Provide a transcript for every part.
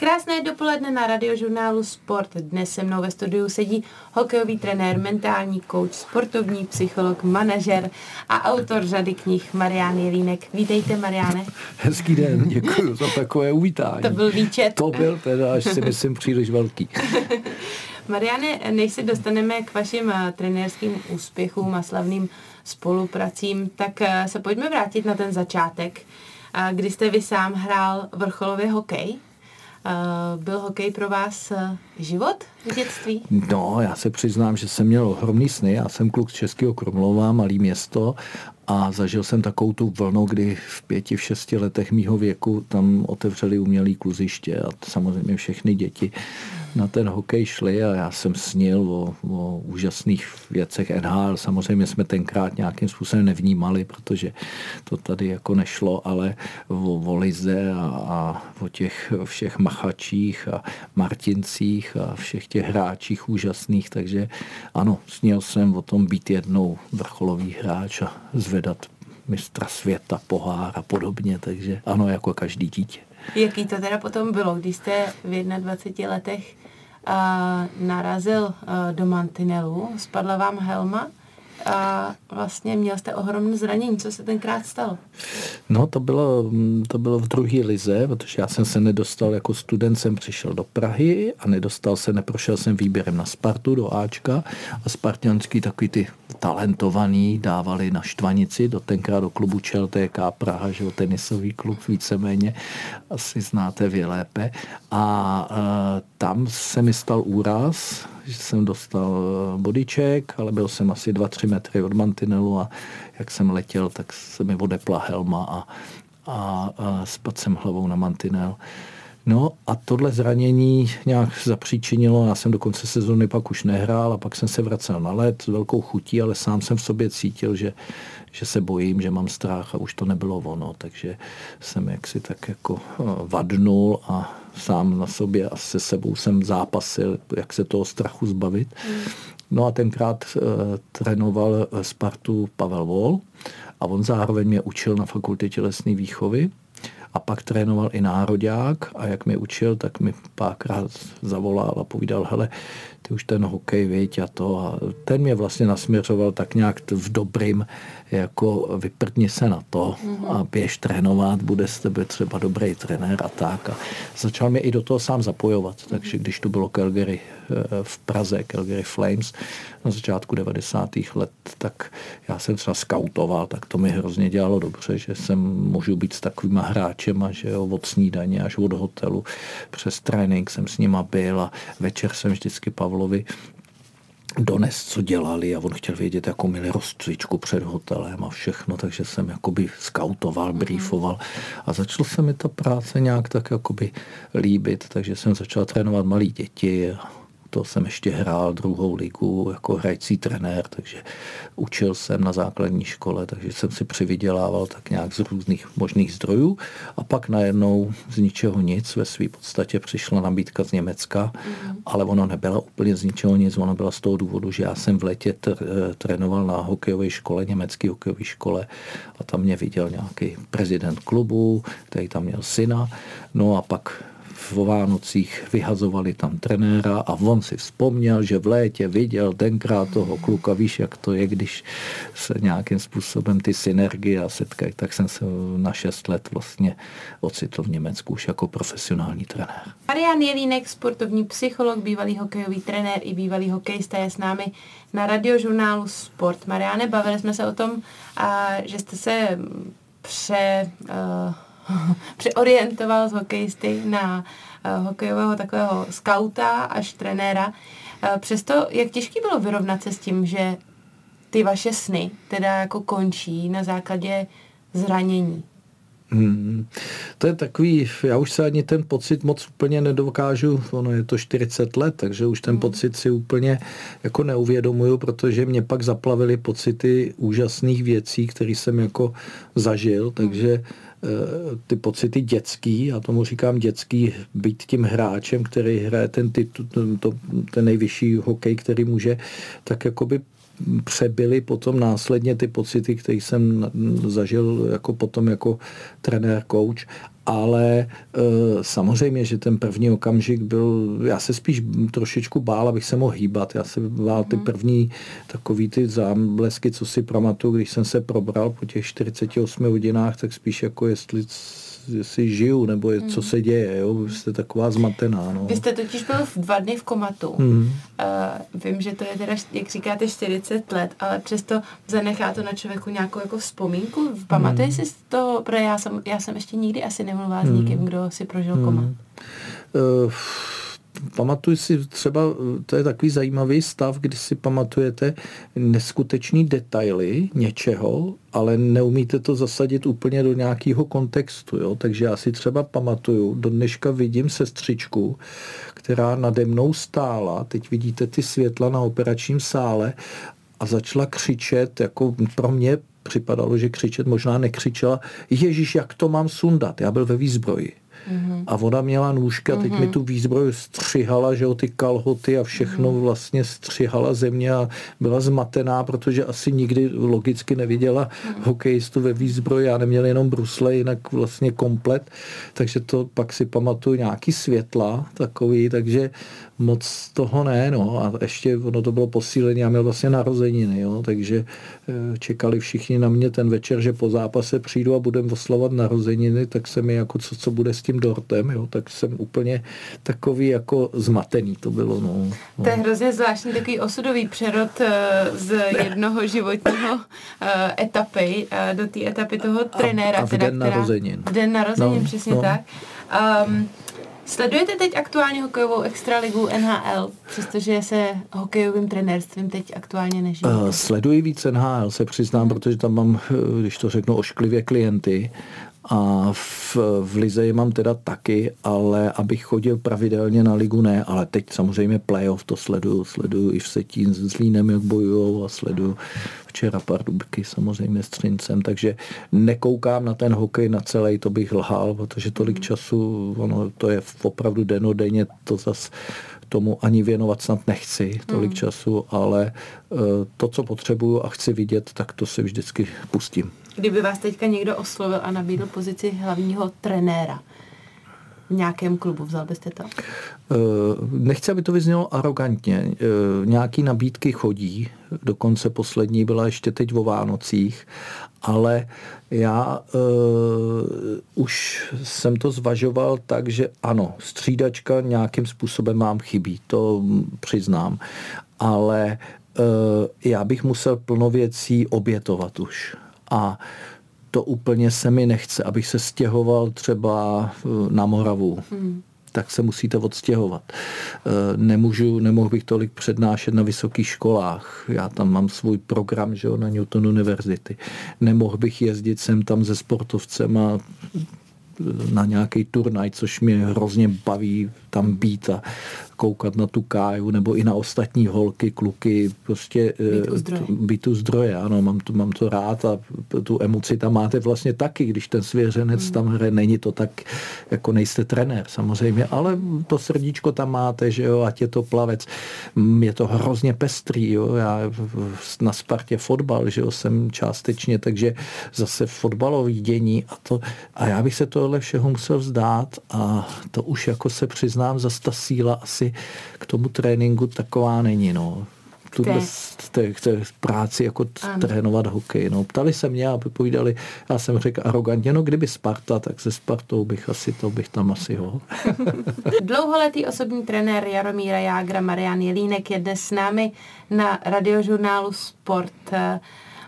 Krásné dopoledne na radiožurnálu Sport. Dnes se mnou ve studiu sedí hokejový trenér, mentální coach, sportovní psycholog, manažer a autor řady knih Marián Jelínek. Vítejte, Mariáne. Hezký den, děkuji za takové uvítání. To byl výčet. To byl teda, až si myslím, příliš velký. Mariane, než se dostaneme k vašim eh, trenérským úspěchům a slavným spolupracím, tak eh, se pojďme vrátit na ten začátek, kdy jste vy sám hrál vrcholově hokej. Byl hokej pro vás život v dětství? No, já se přiznám, že jsem měl ohromný sny. Já jsem kluk z Českého Krumlova, malý město a zažil jsem takovou tu vlnu, kdy v pěti, v šesti letech mýho věku tam otevřeli umělý kluziště a samozřejmě všechny děti na ten hokej šli a já jsem snil o, o úžasných věcech NHL. Samozřejmě jsme tenkrát nějakým způsobem nevnímali, protože to tady jako nešlo, ale o, o Lize a, a o těch všech machačích a Martincích a všech těch hráčích úžasných, takže ano, snil jsem o tom být jednou vrcholový hráč a zvedat mistra světa, pohár a podobně, takže ano, jako každý dítě. Jaký to teda potom bylo, když jste v 21 letech uh, narazil uh, do mantinelu, spadla vám helma a vlastně měl jste ohromné zranění. Co se tenkrát stalo? No, to bylo, to bylo v druhé lize, protože já jsem se nedostal jako student, jsem přišel do Prahy a nedostal se, neprošel jsem výběrem na Spartu do Ačka a spartianský takový ty talentovaný dávali na Štvanici, do tenkrát do klubu ČLTK Praha, že jo, tenisový klub víceméně, asi znáte vy lépe. A e, tam se mi stal úraz, že jsem dostal eh, bodyček, ale byl jsem asi 2-3 metry od mantinelu a jak jsem letěl, tak se mi odepla helma a, a, a spadl jsem hlavou na mantinel. No a tohle zranění nějak zapříčinilo, já jsem do konce sezóny pak už nehrál a pak jsem se vracel na let s velkou chutí, ale sám jsem v sobě cítil, že, že se bojím, že mám strach a už to nebylo ono, takže jsem jaksi tak jako eh, vadnul a sám na sobě a se sebou jsem zápasil, jak se toho strachu zbavit. Mm. No a tenkrát uh, trénoval Spartu Pavel Vol a on zároveň mě učil na fakultě tělesné výchovy a pak trénoval i nároďák a jak mi učil, tak mi párkrát zavolal a povídal, hele, ty už ten hokej, věď a to. A ten mě vlastně nasměřoval tak nějak v dobrým, jako vyprdni se na to a běž trénovat, bude z tebe třeba dobrý trenér a tak. A začal mě i do toho sám zapojovat, takže když to bylo Calgary eh, v Praze, Calgary Flames na začátku 90. let, tak já jsem třeba skautoval, tak to mi hrozně dělalo dobře, že jsem můžu být s takovýma hráčema, že jo, od snídaně až od hotelu přes trénink jsem s nima byl a večer jsem vždycky Pavlovi dones, co dělali a on chtěl vědět, jako měli rozcvičku před hotelem a všechno, takže jsem jakoby skautoval, mhm. briefoval a začal se mi ta práce nějak tak jakoby líbit, takže jsem začal trénovat malí děti to jsem ještě hrál druhou ligu jako hrající trenér, takže učil jsem na základní škole, takže jsem si přivydělával tak nějak z různých možných zdrojů a pak najednou z ničeho nic ve své podstatě přišla nabídka z Německa, mm. ale ono nebyla úplně z ničeho nic, ono byla z toho důvodu, že já jsem v létě trénoval na hokejové škole, německé hokejové škole a tam mě viděl nějaký prezident klubu, který tam měl syna, no a pak o Vánocích vyhazovali tam trenéra a on si vzpomněl, že v létě viděl tenkrát toho kluka, víš, jak to je, když se nějakým způsobem ty synergie a setkají, tak jsem se na šest let vlastně ocitl v Německu už jako profesionální trenér. Marian Jelínek, sportovní psycholog, bývalý hokejový trenér i bývalý hokejista je s námi na radiožurnálu Sport. Mariane, bavili jsme se o tom, že jste se pře... Uh, přeorientoval z hokejisty na uh, hokejového takového skauta až trenéra. Uh, přesto, jak těžký bylo vyrovnat se s tím, že ty vaše sny teda jako končí na základě zranění? Hmm. To je takový, já už se ani ten pocit moc úplně nedokážu, ono je to 40 let, takže už ten hmm. pocit si úplně jako neuvědomuju, protože mě pak zaplavily pocity úžasných věcí, které jsem jako zažil, takže hmm ty pocity dětský, já tomu říkám dětský, být tím hráčem, který hraje ten, titul, to, ten nejvyšší hokej, který může, tak jakoby přebyly potom následně ty pocity, které jsem zažil jako potom jako trenér, coach ale e, samozřejmě, že ten první okamžik byl, já se spíš trošičku bál, abych se mohl hýbat. Já se bál ty mhm. první takový ty záblesky, co si pamatuju, když jsem se probral po těch 48 hodinách, tak spíš jako jestli jestli žiju, nebo je, co hmm. se děje, jo, jste taková zmatená. No. Vy jste totiž byl v dva dny v komatu. Mm. Uh, vím, že to je teda, jak říkáte, 40 let, ale přesto zanechá to na člověku nějakou jako vzpomínku. Pamatuje mm. si z toho, protože já jsem, já jsem ještě nikdy asi nemluvila mm. s hmm. nikým, kdo si prožil mm. komat. Uh, pamatuju si třeba, to je takový zajímavý stav, kdy si pamatujete neskutečný detaily něčeho, ale neumíte to zasadit úplně do nějakého kontextu. Jo? Takže já si třeba pamatuju, do dneška vidím sestřičku, která nade mnou stála, teď vidíte ty světla na operačním sále a začala křičet, jako pro mě připadalo, že křičet možná nekřičela, Ježíš, jak to mám sundat? Já byl ve výzbroji. Mm-hmm. A ona měla nůžka, teď mm-hmm. mi tu výzbroj střihala, že jo, ty kalhoty a všechno mm-hmm. vlastně střihala země a byla zmatená, protože asi nikdy logicky neviděla mm-hmm. hokejistu ve výzbroji. Já neměl jenom brusle, jinak vlastně komplet. Takže to pak si pamatuju nějaký světla takový, takže moc toho ne, no. A ještě ono to bylo posílení, já měl vlastně narozeniny, jo, takže eh, čekali všichni na mě ten večer, že po zápase přijdu a budem oslovat narozeniny, tak se mi jako co, co bude s tím dortem, jo, tak jsem úplně takový jako zmatený to bylo, no. no. To je hrozně zvláštní takový osudový přerod eh, z jednoho životního eh, etapy do té etapy toho trenéra. A, a v den teda, narozenin. V den narozenin, no, přesně no. tak. Um, Sledujete teď aktuálně hokejovou extraligu NHL, přestože se hokejovým trenérstvím teď aktuálně nežijí? Uh, sleduji víc NHL, se přiznám, hmm. protože tam mám, eh, když to řeknu, ošklivě klienty a v, v Lize je mám teda taky, ale abych chodil pravidelně na ligu ne, ale teď samozřejmě playoff to sleduju, sleduju i v Setín s Zlínem, jak bojujou a sleduju včera Pardubky samozřejmě s Třincem, takže nekoukám na ten hokej na celý, to bych lhal, protože tolik mhm. času, ono to je opravdu denodenně, to zas tomu ani věnovat snad nechci tolik mm. času, ale eh, to, co potřebuju a chci vidět, tak to si vždycky pustím. Kdyby vás teďka někdo oslovil a nabídl pozici hlavního trenéra, v nějakém klubu. Vzal byste to? Eh, nechci, aby to vyznělo arrogantně. Eh, nějaký nabídky chodí, dokonce poslední byla ještě teď o Vánocích, ale já uh, už jsem to zvažoval tak, že ano, střídačka nějakým způsobem mám chybí, to přiznám, ale já bych musel plno věcí obětovat už. A to úplně se mi nechce, abych se stěhoval třeba eh, na Moravu. Hmm tak se musíte odstěhovat. Eh, nemůžu, nemohl bych tolik přednášet na vysokých školách. Já tam mám svůj program že jo, na Newton University. Nemohl bych jezdit sem tam se sportovcem a na nějaký turnaj, což mě hrozně baví tam být a koukat na tu káju nebo i na ostatní holky, kluky, prostě být u zdroje, být u zdroje ano, mám to, mám to rád a tu emoci tam máte vlastně taky, když ten svěřenec mm. tam hraje, není to tak, jako nejste trenér samozřejmě, ale to srdíčko tam máte, že jo, ať je to plavec, je to hrozně pestrý, jo, já na Spartě fotbal, že jo, jsem částečně, takže zase fotbalový dění a to, a já bych se tohle všeho musel vzdát a to už jako se přiznám, zase ta síla asi k tomu tréninku taková není. No. Tuhle té, té práci jako ano. trénovat hokej. No, ptali se mě a povídali, já jsem řekl arrogantně, no kdyby Sparta, tak se Spartou bych asi, to bych tam asi ho. Dlouholetý osobní trenér Jaromíra Jágra Marian Jelínek je dnes s námi na radiožurnálu Sport.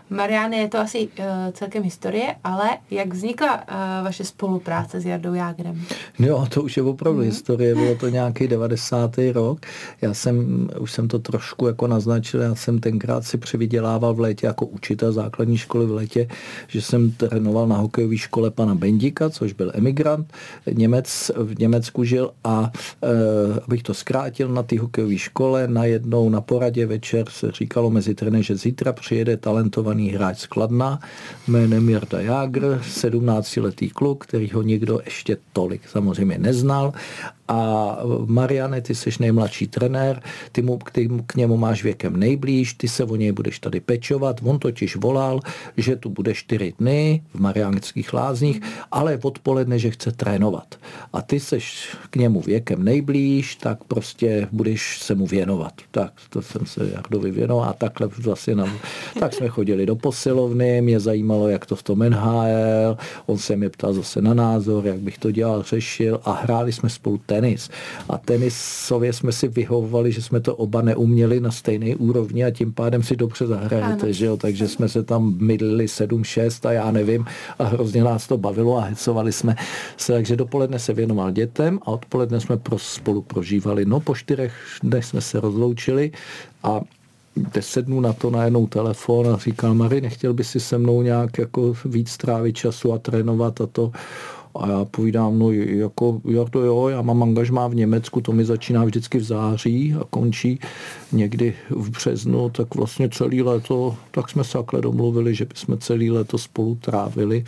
Marianne, je to asi uh, celkem historie, ale jak vznikla uh, vaše spolupráce s Jardou Jágrem? Jo, to už je opravdu mm. historie, bylo to nějaký 90. rok. Já jsem, už jsem to trošku jako naznačil, já jsem tenkrát si přivydělával v létě jako učitel základní školy v létě, že jsem trénoval na hokejové škole pana Bendika, což byl emigrant, Němec, v Německu žil a uh, abych to zkrátil, na té hokejové škole najednou na poradě večer se říkalo mezi trenéry, že zítra přijede talentovaný talentovaný hráč z Kladna jménem Jarda Jágr, 17-letý kluk, který ho nikdo ještě tolik samozřejmě neznal a Mariane, ty jsi nejmladší trenér, ty mu, ty k němu máš věkem nejblíž, ty se o něj budeš tady pečovat. On totiž volal, že tu bude čtyři dny v Mariánských lázních, ale odpoledne, že chce trénovat. A ty seš k němu věkem nejblíž, tak prostě budeš se mu věnovat. Tak to jsem se Jardovi věnoval a takhle vlastně na, tak jsme chodili do posilovny, mě zajímalo, jak to v tom NHL, on se mě ptal zase na názor, jak bych to dělal, řešil a hráli jsme spolu tenis. A tenisově jsme si vyhovovali, že jsme to oba neuměli na stejné úrovni a tím pádem si dobře zahrajete, že jo? takže jsme se tam mydlili 7-6 a já nevím a hrozně nás to bavilo a hecovali jsme se, takže dopoledne se věnoval dětem a odpoledne jsme pro, spolu prožívali. No po čtyřech dnech jsme se rozloučili a deset dnů na to najednou telefon a říkal, Mary, nechtěl by si se mnou nějak jako víc strávit času a trénovat a to. A já povídám, no jako, jak to jo, já mám angažmá v Německu, to mi začíná vždycky v září a končí někdy v březnu, tak vlastně celý léto, tak jsme se takhle domluvili, že bychom celý léto spolu trávili.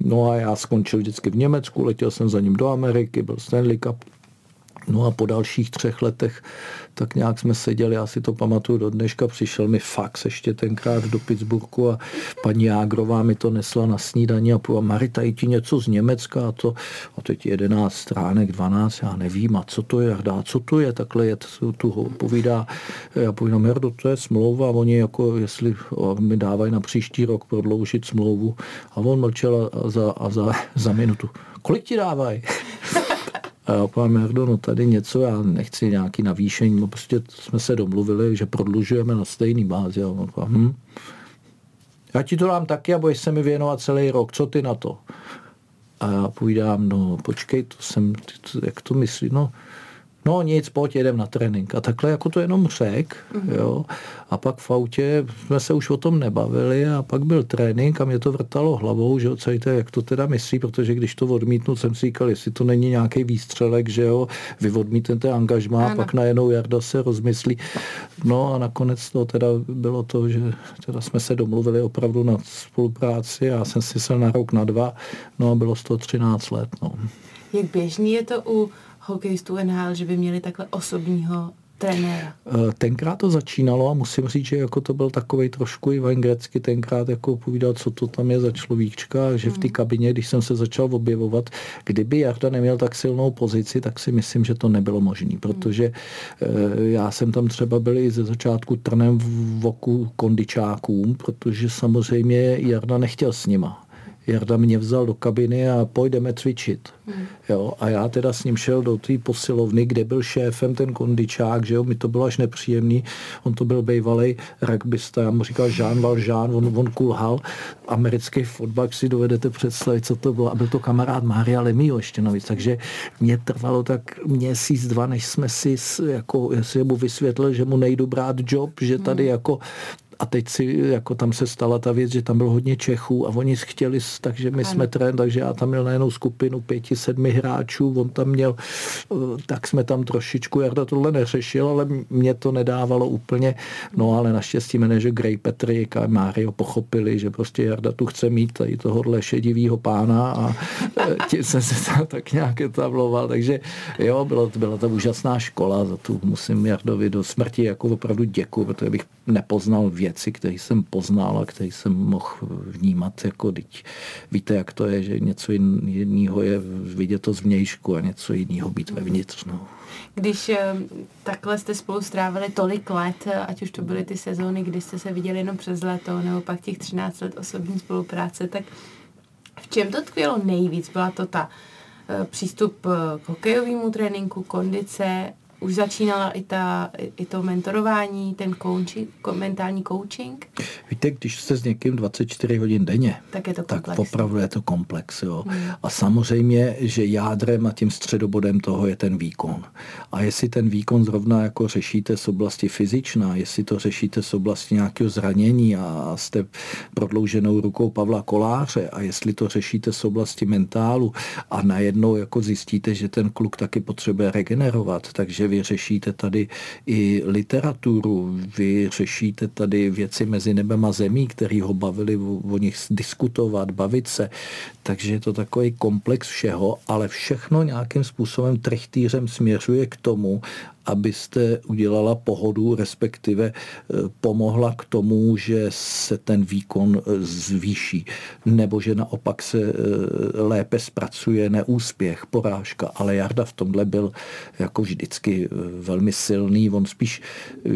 No a já skončil vždycky v Německu, letěl jsem za ním do Ameriky, byl Stanley Cup No a po dalších třech letech tak nějak jsme seděli, já si to pamatuju do dneška, přišel mi fax ještě tenkrát do Pittsburghu a paní Jágrová mi to nesla na snídaní a povedala, Marita, ti něco z Německa? A to, a teď 11 stránek, 12, já nevím, a co to je, dá, co to je, takhle je, tu povídá, já povídám, Herdo, to je smlouva, oni jako, jestli mi dávají na příští rok prodloužit smlouvu. A on mlčel a za, a za, za minutu, kolik ti dávají? A já povím, Jardo, no tady něco, já nechci nějaký navýšení, no prostě jsme se domluvili, že prodlužujeme na stejný bázi. A on hm. Já ti to dám taky a budeš se mi věnovat celý rok, co ty na to? A já půjdám, no počkej, to jsem, jak to myslí, no no nic, pojď, jedem na trénink. A takhle jako to jenom řek, mm-hmm. jo. A pak v autě jsme se už o tom nebavili a pak byl trénink a mě to vrtalo hlavou, že jo, celý to, jak to teda myslí, protože když to odmítnu, jsem si říkal, jestli to není nějaký výstřelek, že jo, vy odmítnete angažmá, a pak najednou Jarda se rozmyslí. No a nakonec to teda bylo to, že teda jsme se domluvili opravdu na spolupráci, já jsem si se na rok, na dva, no a bylo z toho 13 let, no. Jak běžný je to u hokejistů NHL, že by měli takhle osobního trenéra? Eh, tenkrát to začínalo a musím říct, že jako to byl takový trošku Ivan Grecky tenkrát jako povídal, co to tam je za človíčka, že v té hmm. kabině, když jsem se začal objevovat, kdyby Jarda neměl tak silnou pozici, tak si myslím, že to nebylo možné, hmm. protože já jsem tam třeba byl i ze začátku trnem v oku kondičákům, protože samozřejmě Jarda nechtěl s nima. Jarda mě vzal do kabiny a půjdeme cvičit. Hmm. Jo, a já teda s ním šel do té posilovny, kde byl šéfem ten kondičák, že jo, mi to bylo až nepříjemný. On to byl bývalý rugbysta, já mu říkal Jean Valjean, on, on kulhal. Americký fotbal, si dovedete představit, co to bylo. A byl to kamarád Mária Lemio ještě navíc, takže mě trvalo tak měsíc, dva, než jsme si, jako, já si mu vysvětlil, že mu nejdu brát job, že tady hmm. jako a teď si, jako tam se stala ta věc, že tam bylo hodně Čechů a oni chtěli, takže my ano. jsme trén, takže já tam měl na jednou skupinu pěti, sedmi hráčů, on tam měl, eh, tak jsme tam trošičku, Jarda tohle neřešil, ale mě to nedávalo úplně, no ale naštěstí manažer Gray Patrick a Mario pochopili, že prostě Jarda tu chce mít tady tohohle šedivýho pána a eh, tím jsem se tam tak nějak etabloval, takže jo, bylo, byla to úžasná škola, za tu musím Jardovi do smrti jako opravdu děkuji, protože bych nepoznal věc věci, které jsem poznal a které jsem mohl vnímat, jako teď víte, jak to je, že něco jiného je vidět to zvnějšku a něco jiného být vevnitř. No. Když eh, takhle jste spolu strávili tolik let, eh, ať už to byly ty sezóny, kdy jste se viděli jenom přes léto, nebo pak těch 13 let osobní spolupráce, tak v čem to tkvělo nejvíc? Byla to ta eh, přístup k hokejovému tréninku, kondice, už začínala i, ta, i to mentorování, ten coaching, mentální coaching? Víte, když jste s někým 24 hodin denně, tak je to komplex. Tak opravdu je to komplex. Jo. Hmm. A samozřejmě, že jádrem a tím středobodem toho je ten výkon. A jestli ten výkon zrovna jako řešíte z oblasti fyzičná, jestli to řešíte z oblasti nějakého zranění a jste prodlouženou rukou Pavla Koláře a jestli to řešíte z oblasti mentálu a najednou jako zjistíte, že ten kluk taky potřebuje regenerovat, takže vy řešíte tady i literaturu, vy řešíte tady věci mezi nebem a zemí, který ho bavili o, o nich diskutovat, bavit se. Takže je to takový komplex všeho, ale všechno nějakým způsobem trichtýřem směřuje k tomu, abyste udělala pohodu, respektive eh, pomohla k tomu, že se ten výkon eh, zvýší, nebo že naopak se eh, lépe zpracuje neúspěch, porážka. Ale Jarda v tomhle byl jako vždycky velmi silný. On spíš,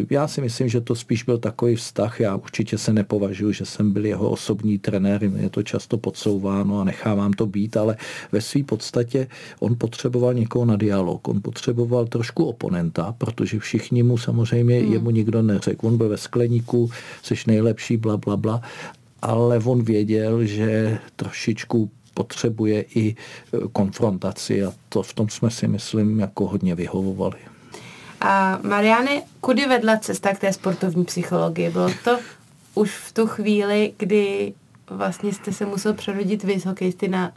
já si myslím, že to spíš byl takový vztah. Já určitě se nepovažuji, že jsem byl jeho osobní trenér. Je to často podsouváno a nechávám to být, ale ve své podstatě on potřeboval někoho na dialog. On potřeboval trošku oponenta, světa, protože všichni mu samozřejmě, hmm. jemu nikdo neřekl. On byl ve skleníku, jsi nejlepší, bla, bla, bla, ale on věděl, že trošičku potřebuje i e, konfrontaci a to v tom jsme si, myslím, jako hodně vyhovovali. A Mariany, kudy vedla cesta k té sportovní psychologii? Bylo to už v tu chvíli, kdy vlastně jste se musel přerodit vy z hokejisty na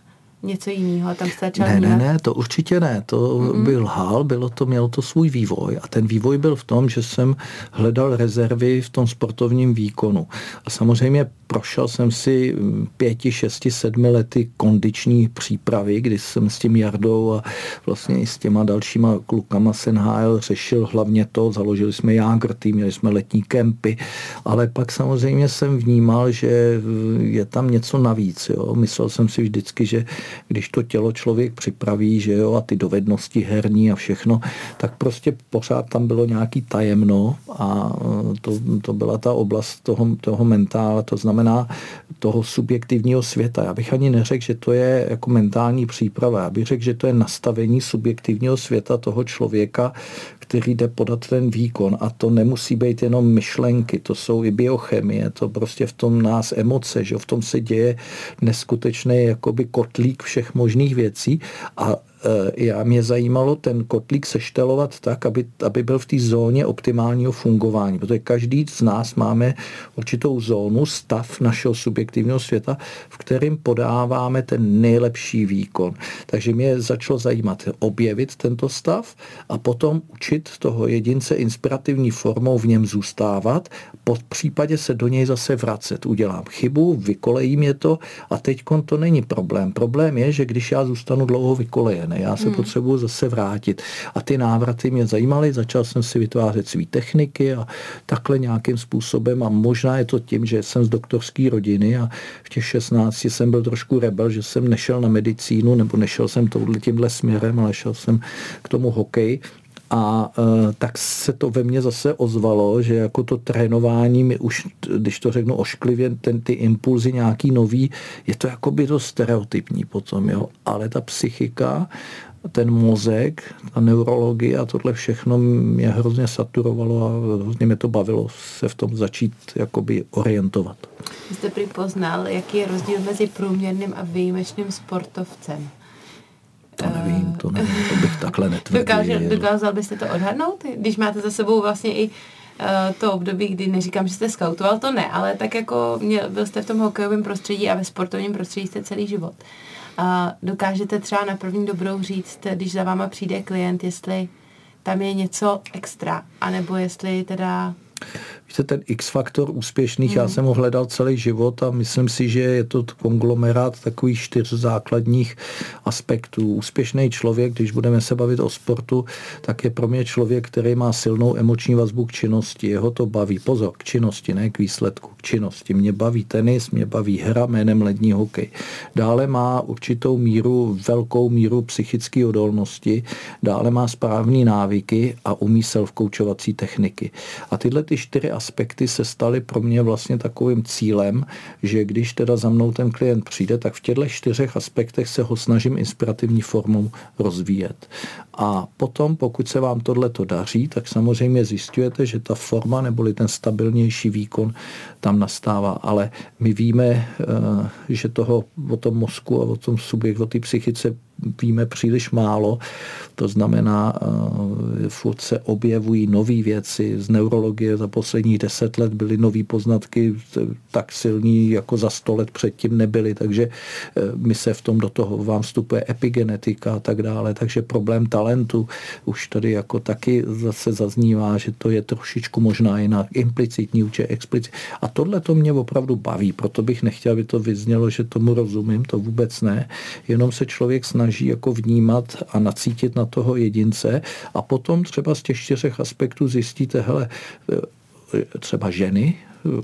něco jiného, tam jste začal Ne, ne, ne, to určitě ne, to mm-hmm. byl lhal, bylo to, mělo to svůj vývoj a ten vývoj byl v tom, že jsem hledal rezervy v tom sportovním výkonu a samozřejmě prošel jsem si pěti, šesti, sedmi lety kondiční přípravy, kdy jsem s tím Jardou a vlastně i s těma dalšíma klukama Senhájel řešil hlavně to, založili jsme Jágrty, měli jsme letní kempy, ale pak samozřejmě jsem vnímal, že je tam něco navíc. Jo. Myslel jsem si vždycky, že když to tělo člověk připraví, že jo, a ty dovednosti herní a všechno, tak prostě pořád tam bylo nějaký tajemno a to, to byla ta oblast toho, toho mentála, to znamená znamená toho subjektivního světa. Já bych ani neřekl, že to je jako mentální příprava. Já bych řekl, že to je nastavení subjektivního světa toho člověka, který jde podat ten výkon. A to nemusí být jenom myšlenky, to jsou i biochemie, to prostě v tom nás emoce, že v tom se děje neskutečný jakoby kotlík všech možných věcí a já mě zajímalo ten kotlík seštelovat tak, aby, aby byl v té zóně optimálního fungování, protože každý z nás máme určitou zónu, stav našeho subjektivního světa, v kterém podáváme ten nejlepší výkon. Takže mě začalo zajímat objevit tento stav a potom učit toho jedince inspirativní formou v něm zůstávat, po případě se do něj zase vracet. Udělám chybu, vykolejím je to a teď to není problém. Problém je, že když já zůstanu dlouho ne? Já se hmm. potřebuji zase vrátit. A ty návraty mě zajímaly, začal jsem si vytvářet své techniky a takhle nějakým způsobem a možná je to tím, že jsem z doktorské rodiny a v těch 16 jsem byl trošku rebel, že jsem nešel na medicínu nebo nešel jsem touhle tímhle směrem, ale šel jsem k tomu hokeji a e, tak se to ve mně zase ozvalo, že jako to trénování mi už, když to řeknu ošklivě, ten, ty impulzy nějaký nový, je to jako by to stereotypní potom, jo. Ale ta psychika, ten mozek, ta neurologie a tohle všechno mě hrozně saturovalo a hrozně mě to bavilo se v tom začít jakoby orientovat. Jste prý poznal, jaký je rozdíl mezi průměrným a výjimečným sportovcem? To nevím, to bych takhle netvrdil. Dokážel, dokázal byste to odhadnout, když máte za sebou vlastně i uh, to období, kdy neříkám, že jste skautoval, to ne, ale tak jako měl, byl jste v tom hokejovém prostředí a ve sportovním prostředí jste celý život. A dokážete třeba na první dobrou říct, když za váma přijde klient, jestli tam je něco extra, anebo jestli teda Víte, ten X-faktor úspěšných, mm. já jsem ho hledal celý život a myslím si, že je to konglomerát takových čtyř základních aspektů. Úspěšný člověk, když budeme se bavit o sportu, tak je pro mě člověk, který má silnou emoční vazbu k činnosti. Jeho to baví. Pozor, k činnosti, ne k výsledku, k činnosti. Mě baví tenis, mě baví hra jménem lední hokej. Dále má určitou míru, velkou míru psychické odolnosti, dále má správné návyky a umí self-koučovací techniky. A tyhle ty čtyři aspekty se staly pro mě vlastně takovým cílem, že když teda za mnou ten klient přijde, tak v těchto čtyřech aspektech se ho snažím inspirativní formou rozvíjet. A potom, pokud se vám tohle to daří, tak samozřejmě zjistujete, že ta forma neboli ten stabilnější výkon tam nastává. Ale my víme, eh, že toho o tom mozku a o tom subjektu, o té psychice víme příliš málo. To znamená, uh, furt se objevují nové věci. Z neurologie za poslední deset let byly nové poznatky tak silní, jako za sto let předtím nebyly, takže my se v tom do toho vám vstupuje epigenetika a tak dále, takže problém talentu už tady jako taky zase zaznívá, že to je trošičku možná jinak, implicitní uče, explicitní. A tohle to mě opravdu baví, proto bych nechtěl, aby to vyznělo, že tomu rozumím, to vůbec ne. Jenom se člověk snaží jako vnímat a nacítit na toho jedince. A potom třeba z těch čtyřech aspektů zjistíte, hele, třeba ženy,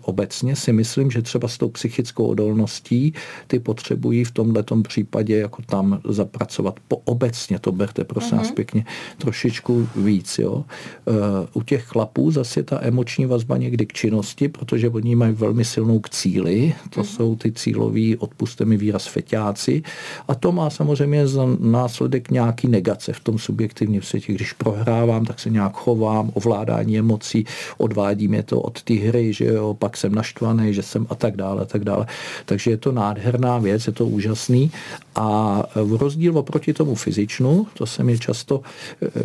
obecně si myslím, že třeba s tou psychickou odolností ty potřebují v tomhle případě jako tam zapracovat. Po obecně to berte, prosím vás mm-hmm. pěkně, trošičku víc. Jo. Eh, u těch chlapů zase ta emoční vazba někdy k činnosti, protože oni mají velmi silnou k cíli, to mm-hmm. jsou ty cíloví, odpuste mi výraz, feťáci a to má samozřejmě za následek nějaký negace v tom subjektivním světě. Když prohrávám, tak se nějak chovám, ovládání emocí, odvádí mě to od té hry, že jo, pak jsem naštvaný, že jsem a tak dále, a tak dále. Takže je to nádherná věc, je to úžasný a v rozdíl oproti tomu fyzičnu, to se mi často,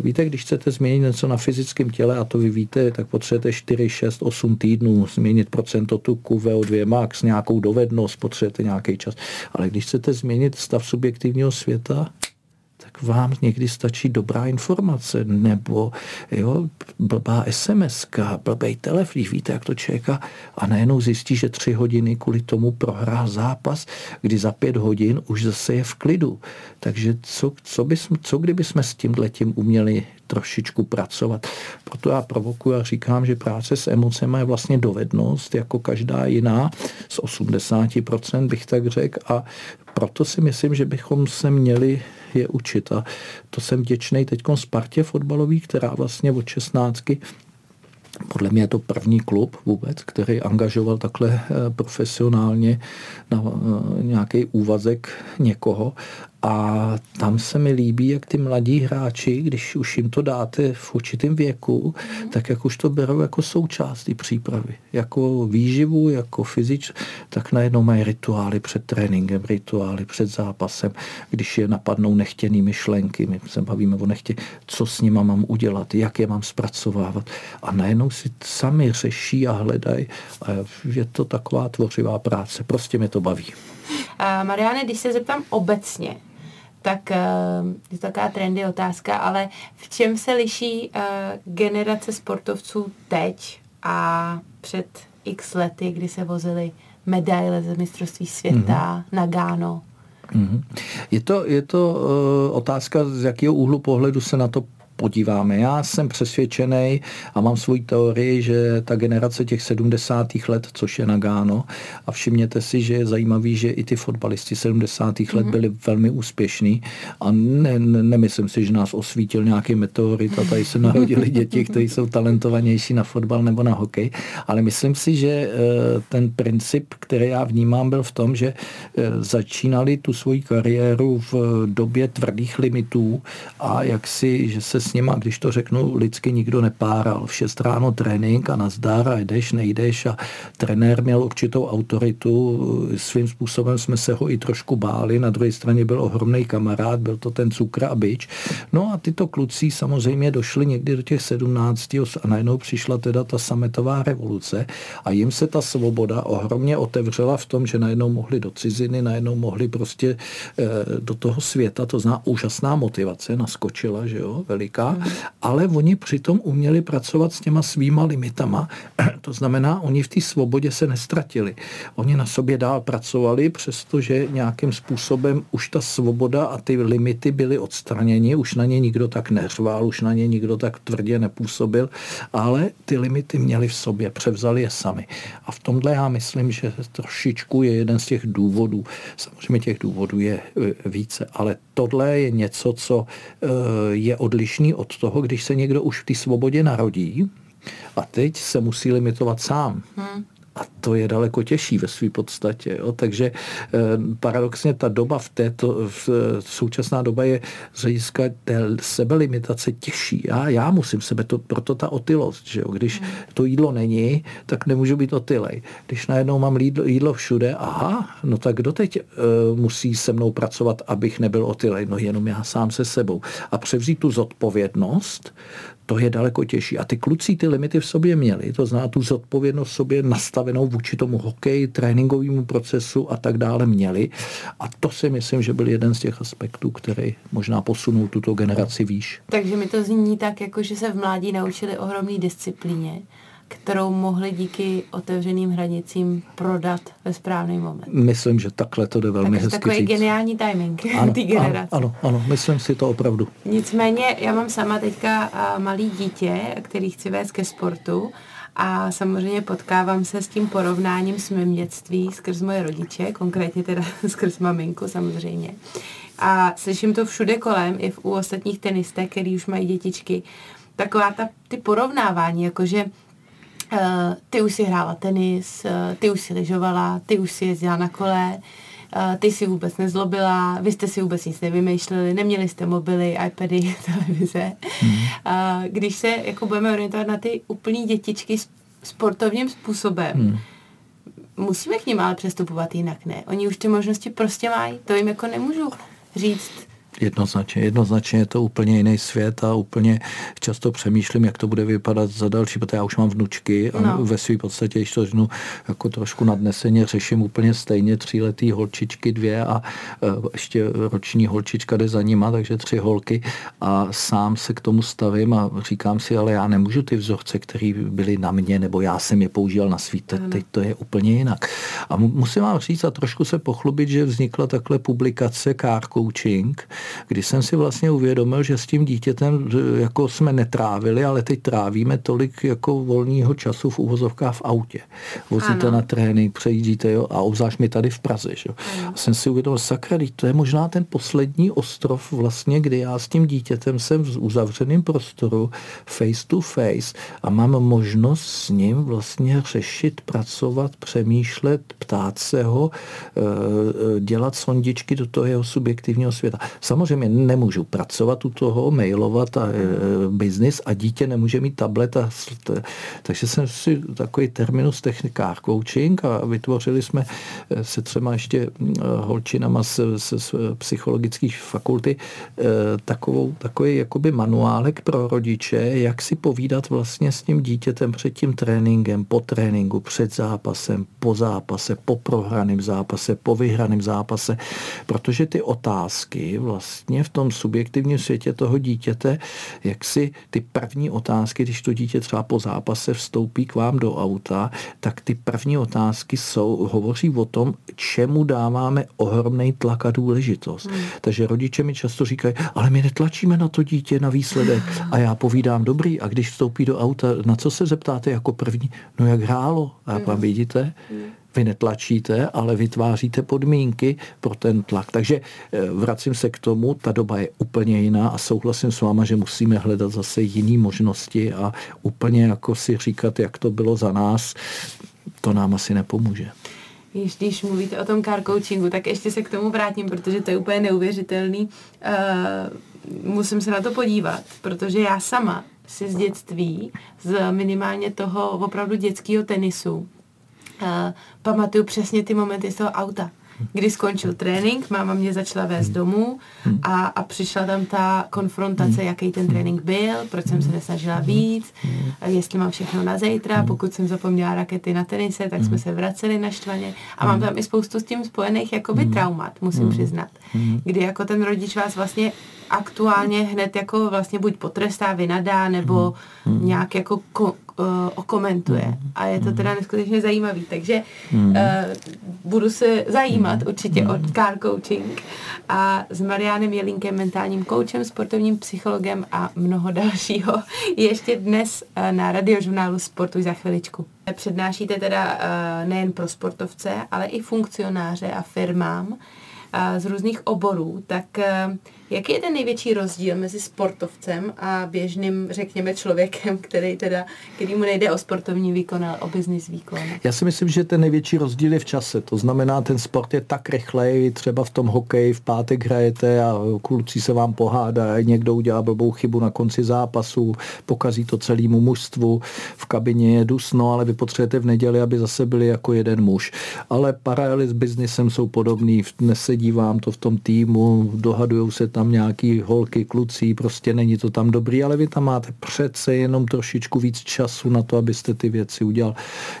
víte, když chcete změnit něco na fyzickém těle a to vy víte, tak potřebujete 4, 6, 8 týdnů změnit procento tuku, VO2 max, nějakou dovednost, potřebujete nějaký čas. Ale když chcete změnit stav subjektivního světa, vám někdy stačí dobrá informace, nebo jo, blbá SMS, blbej telefon, víte, jak to čeká, a najednou zjistí, že tři hodiny kvůli tomu prohrál zápas, kdy za pět hodin už zase je v klidu. Takže co, co, bys, co kdyby jsme s tímhle tím uměli trošičku pracovat. Proto já provokuji a říkám, že práce s emocemi je vlastně dovednost, jako každá jiná, z 80% bych tak řekl a proto si myslím, že bychom se měli je učit. A to jsem vděčný teď Spartě fotbalový, která vlastně od 16 podle mě je to první klub vůbec, který angažoval takhle eh, profesionálně na eh, nějaký úvazek někoho a tam se mi líbí, jak ty mladí hráči, když už jim to dáte v určitém věku, mm. tak jak už to berou jako součást té přípravy. Jako výživu, jako fyzič, tak najednou mají rituály před tréninkem, rituály před zápasem, když je napadnou nechtěný myšlenky, my se bavíme o nechtě, co s nima mám udělat, jak je mám zpracovávat. A najednou si sami řeší a hledají. A je to taková tvořivá práce. Prostě mě to baví. Mariane, když se zeptám obecně, tak uh, je to taková trendy otázka, ale v čem se liší uh, generace sportovců teď a před x lety, kdy se vozily medaile ze mistrovství světa mm-hmm. na Gáno? Mm-hmm. Je to, je to uh, otázka, z jakého úhlu pohledu se na to podíváme. Já jsem přesvědčený a mám svůj teorii, že ta generace těch 70. let, což je Nagano, a všimněte si, že je zajímavý, že i ty fotbalisti 70. Mm-hmm. let mhm. byli velmi úspěšní a ne, ne, nemyslím si, že nás osvítil nějaký meteorit a tady se narodili děti, kteří jsou talentovanější na fotbal nebo na hokej, ale myslím si, že eh, ten princip, který já vnímám, byl v tom, že eh, začínali tu svoji kariéru v době tvrdých limitů a jak si, že se s nima, když to řeknu lidsky, nikdo nepáral. V 6 ráno trénink a nazdar a jdeš, nejdeš a trenér měl určitou autoritu. Svým způsobem jsme se ho i trošku báli. Na druhé straně byl ohromný kamarád, byl to ten cukr a byč. No a tyto kluci samozřejmě došli někdy do těch 17 a najednou přišla teda ta sametová revoluce a jim se ta svoboda ohromně otevřela v tom, že najednou mohli do ciziny, najednou mohli prostě eh, do toho světa, to zná úžasná motivace, naskočila, že jo, veliká říká, ale oni přitom uměli pracovat s těma svýma limitama. To znamená, oni v té svobodě se nestratili. Oni na sobě dál pracovali, přestože nějakým způsobem už ta svoboda a ty limity byly odstraněni, už na ně nikdo tak neřval, už na ně nikdo tak tvrdě nepůsobil, ale ty limity měli v sobě, převzali je sami. A v tomhle já myslím, že trošičku je jeden z těch důvodů. Samozřejmě těch důvodů je e, více, ale tohle je něco, co e, je odlišný odlišný od toho, když se někdo už v té svobodě narodí a teď se musí limitovat sám. Hmm. A to je daleko těžší ve své podstatě. Jo. Takže eh, paradoxně ta doba v této, v, současná doba je z hlediska té sebelimitace těžší. Já, já musím sebe, to, proto ta otylost, že jo. Když hmm. to jídlo není, tak nemůžu být otylej. Když najednou mám jídlo, jídlo všude, aha, no tak kdo teď uh, musí se mnou pracovat, abych nebyl otylej? No jenom já sám se sebou. A převzít tu zodpovědnost, to je daleko těžší. A ty kluci ty limity v sobě měli, to znamená tu zodpovědnost v sobě nastavenou vůči tomu hokeji, tréninkovému procesu a tak dále měli. A to si myslím, že byl jeden z těch aspektů, který možná posunul tuto generaci výš. Takže mi to zní tak, jako že se v mládí naučili ohromný disciplíně kterou mohli díky otevřeným hranicím prodat ve správný moment. Myslím, že takhle to jde velmi Takže hezky takový říct. geniální timing té generace. Ano, ano, ano, myslím si to opravdu. Nicméně já mám sama teďka malý dítě, který chci vést ke sportu a samozřejmě potkávám se s tím porovnáním s mým dětství skrz moje rodiče, konkrétně teda skrz maminku samozřejmě. A slyším to všude kolem, i v, u ostatních tenistek, který už mají dětičky. Taková ta, ty porovnávání, jakože ty už si hrála tenis, uh, ty už si lyžovala, ty už si jezdila na kole, uh, ty si vůbec nezlobila, vy jste si vůbec nic nevymýšleli, neměli jste mobily, iPady, televize. Mm. Uh, když se jako budeme orientovat na ty úplný dětičky sportovním způsobem, mm. musíme k ním ale přestupovat jinak, ne? Oni už ty možnosti prostě mají, to jim jako nemůžu říct, Jednoznačně, jednoznačně je to úplně jiný svět a úplně často přemýšlím, jak to bude vypadat za další, protože já už mám vnučky a no. ve své podstatě, když to řeknu jako trošku nadneseně, řeším úplně stejně tříletý holčičky dvě a e, ještě roční holčička jde za nima, takže tři holky a sám se k tomu stavím a říkám si, ale já nemůžu ty vzorce, které byly na mě, nebo já jsem je používal na svít, teď to je úplně jinak. A musím vám říct a trošku se pochlubit, že vznikla takhle publikace Car Coaching, kdy jsem si vlastně uvědomil, že s tím dítětem jako jsme netrávili, ale teď trávíme tolik jako volného času v uvozovkách v autě. Vozíte ano. na trénink, přejíždíte, jo, a obzvlášť mi tady v Praze. Že? A jsem si uvědomil, sakra, to je možná ten poslední ostrov vlastně, kdy já s tím dítětem jsem v uzavřeném prostoru face to face a mám možnost s ním vlastně řešit, pracovat, přemýšlet, ptát se ho, eh, eh, dělat sondičky do toho jeho subjektivního světa. Samozřejmě samozřejmě nemůžu pracovat u toho, mailovat a e, biznis a dítě nemůže mít tablet. A, takže jsem si takový terminus technikár coaching a vytvořili jsme e, se třema ještě holčinama z, z, z psychologických fakulty e, takovou, takový jakoby manuálek pro rodiče, jak si povídat vlastně s tím dítětem před tím tréninkem, po tréninku, před zápasem, po zápase, po prohraném zápase, po vyhraném zápase, protože ty otázky vlastně vlastně v tom subjektivním světě toho dítěte, jak si ty první otázky, když to dítě třeba po zápase vstoupí k vám do auta, tak ty první otázky jsou, hovoří o tom, čemu dáváme ohromný tlak a důležitost. Hmm. Takže rodiče mi často říkají, ale my netlačíme na to dítě na výsledek. A já povídám, dobrý, a když vstoupí do auta, na co se zeptáte jako první? No jak hrálo? A hmm. vám vidíte, hmm vy netlačíte, ale vytváříte podmínky pro ten tlak. Takže eh, vracím se k tomu, ta doba je úplně jiná a souhlasím s váma, že musíme hledat zase jiné možnosti a úplně jako si říkat, jak to bylo za nás, to nám asi nepomůže. Když, mluvíte o tom car coachingu, tak ještě se k tomu vrátím, protože to je úplně neuvěřitelný. Uh, musím se na to podívat, protože já sama si z dětství, z minimálně toho opravdu dětského tenisu, uh, pamatuju přesně ty momenty z toho auta. Kdy skončil trénink, máma mě začala vést domů a, a přišla tam ta konfrontace, jaký ten trénink byl, proč jsem se nesnažila víc, jestli mám všechno na zítra, pokud jsem zapomněla rakety na tenise, tak jsme se vraceli na štvaně. A mám tam i spoustu s tím spojených jakoby traumat, musím přiznat, kdy jako ten rodič vás vlastně aktuálně hned jako vlastně buď potrestá, vynadá, nebo nějak jako ko, uh, okomentuje. Mm. A je to teda neskutečně zajímavý. Takže uh, budu se zajímat určitě o car coaching a s Mariánem Jelínkem, mentálním koučem, sportovním psychologem a mnoho dalšího ještě dnes uh, na radiožurnálu Sportuj za chviličku. Přednášíte teda uh, nejen pro sportovce, ale i funkcionáře a firmám uh, z různých oborů, tak uh, Jaký je ten největší rozdíl mezi sportovcem a běžným, řekněme, člověkem, který teda, který mu nejde o sportovní výkon, ale o business výkon? Já si myslím, že ten největší rozdíl je v čase. To znamená, ten sport je tak rychlej, třeba v tom hokeji v pátek hrajete a kluci se vám pohádá, někdo udělá blbou chybu na konci zápasu, pokazí to celému mužstvu, v kabině je dusno, ale vy potřebujete v neděli, aby zase byli jako jeden muž. Ale paralely s biznisem jsou podobný, nesedí vám to v tom týmu, dohadují se tam nějaký holky, kluci, prostě není to tam dobrý, ale vy tam máte přece jenom trošičku víc času na to, abyste ty věci udělal.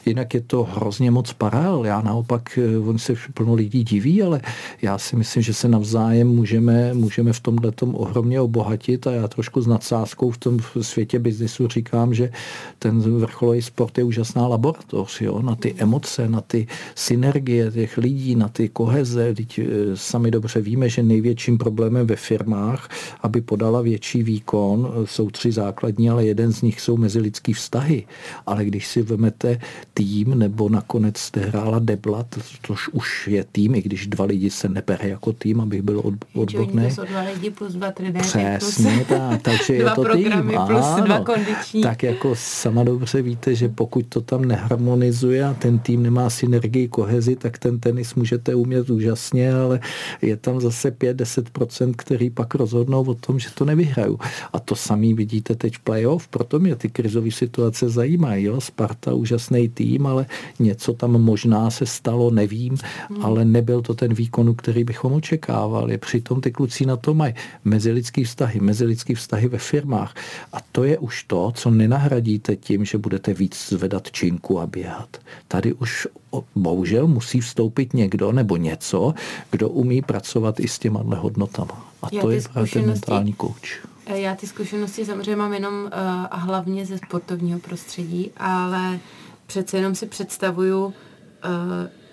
Jinak je to hrozně moc paralel. Já naopak, eh, on se plno lidí diví, ale já si myslím, že se navzájem můžeme, můžeme v tomhle tom ohromně obohatit a já trošku s nadsázkou v tom světě biznisu říkám, že ten vrcholový sport je úžasná laboratoř, jo, na ty emoce, na ty synergie těch lidí, na ty koheze. Teď eh, sami dobře víme, že největším problémem ve firmách, aby podala větší výkon, jsou tři základní, ale jeden z nich jsou mezilidský vztahy. Ale když si vemete tým, nebo nakonec jste hrála debla, což už je tým, i když dva lidi se nebere jako tým, abych byl od, odborný. To dva lidi plus dva trenéry Přesně, plus tak, takže je to tým. Plus ano, dva kondiční. Tak jako sama dobře víte, že pokud to tam neharmonizuje a ten tým nemá synergii, kohezi, tak ten tenis můžete umět úžasně, ale je tam zase 5-10%, který pak rozhodnou o tom, že to nevyhrajou. A to samý vidíte teď v playoff, proto mě ty krizové situace zajímají. Jo? Sparta úžasný tým, ale něco tam možná se stalo, nevím, hmm. ale nebyl to ten výkon, který bychom očekávali. Přitom ty kluci na to mají mezilidský vztahy, mezilidský vztahy ve firmách. A to je už to, co nenahradíte tím, že budete víc zvedat činku a běhat. Tady už bohužel musí vstoupit někdo nebo něco, kdo umí pracovat i s těma hodnotama. A já to je právě ten mentální kouč. Eh, já ty zkušenosti samozřejmě mám jenom uh, a hlavně ze sportovního prostředí, ale přece jenom si představuju, uh,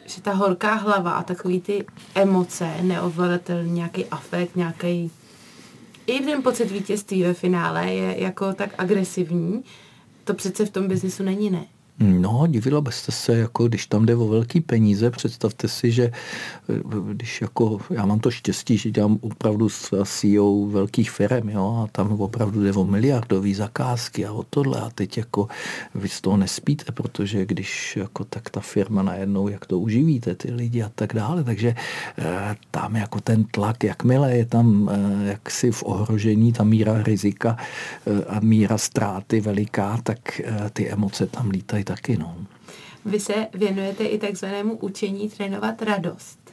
že ta horká hlava a takový ty emoce, neovladatelný nějaký afekt, nějaký i ten pocit vítězství ve finále je jako tak agresivní, to přece v tom biznisu není ne. No, divilo byste se, jako když tam jde o velký peníze, představte si, že eh, když jako, já mám to štěstí, že dělám opravdu s CEO velkých firm, jo, a tam opravdu jde o miliardové zakázky a o tohle. A teď jako vy z toho nespíte, protože když jako tak ta firma najednou, jak to uživíte, ty lidi a tak dále, takže eh, tam jako ten tlak, jakmile je tam eh, jaksi v ohrožení ta míra rizika a míra ztráty veliká, tak ty emoce tam lítají taky, no. Vy se věnujete i takzvanému učení trénovat radost.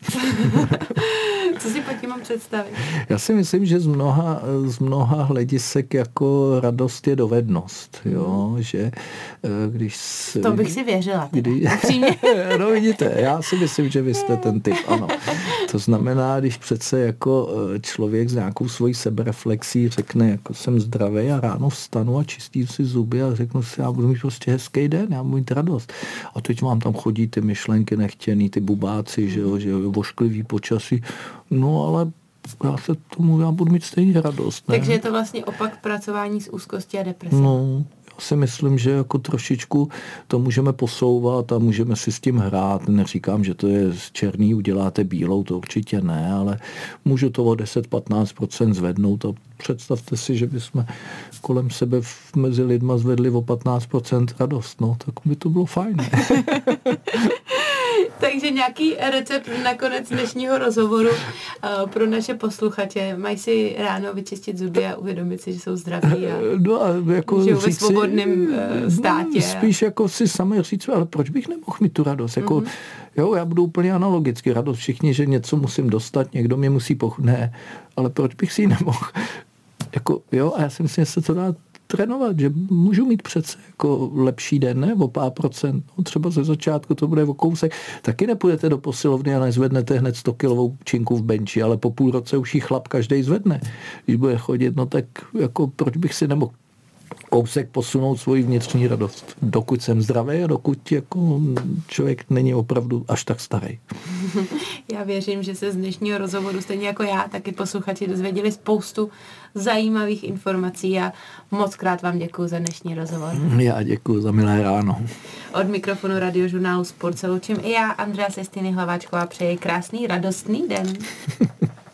Co si pod tím mám představit? Já si myslím, že z mnoha, z mnoha hledisek jako radost je dovednost. Jo? Mm. Že, eh, když si, to bych si věřila. Kdy, no vidíte, já si myslím, že vy jste ten typ, ano. To znamená, když přece jako eh, člověk s nějakou svojí sebereflexí řekne, jako jsem zdravý a ráno vstanu a čistím si zuby a řeknu si, já budu mít prostě hezký den, já budu mít radost. A teď vám tam chodí ty myšlenky nechtěný, ty bubáci, že jo, že jo, vošklivý počasí, no ale já se tomu, já budu mít stejně radost. Ne? Takže je to vlastně opak pracování s úzkostí a depresí. No, já si myslím, že jako trošičku to můžeme posouvat a můžeme si s tím hrát. Neříkám, že to je z černý, uděláte bílou, to určitě ne, ale můžu to o 10-15% zvednout a představte si, že bychom kolem sebe mezi lidma zvedli o 15% radost, no, tak by to bylo fajn. Takže nějaký recept na konec dnešního rozhovoru uh, pro naše posluchače. Mají si ráno vyčistit zuby a uvědomit si, že jsou zdraví a, no a jako žijou ve svobodném uh, státě. Spíš jako si sami říct, ale proč bych nemohl mít tu radost? Jako, mm-hmm. Jo, já budu úplně analogicky radost. Všichni, že něco musím dostat, někdo mě musí poch... Ne, ale proč bych si ji nemohl? Jako, jo, a já si myslím, že se to dá trénovat, že můžu mít přece jako lepší den, ne o pár procent, no, třeba ze začátku to bude o kousek. Taky nepůjdete do posilovny a nezvednete hned 100 kilovou činku v benči, ale po půl roce už ji chlap každý zvedne. Když bude chodit, no tak jako proč bych si nemohl kousek posunout svoji vnitřní radost, dokud jsem zdravý a dokud jako člověk není opravdu až tak starý. Já věřím, že se z dnešního rozhovoru, stejně jako já, taky posluchači dozvěděli spoustu zajímavých informací a moc krát vám děkuji za dnešní rozhovor. Já děkuji za milé ráno. Od mikrofonu radiožurnálu Sport se loučím i já, Andrea Sestiny Hlaváčková, přeji krásný, radostný den.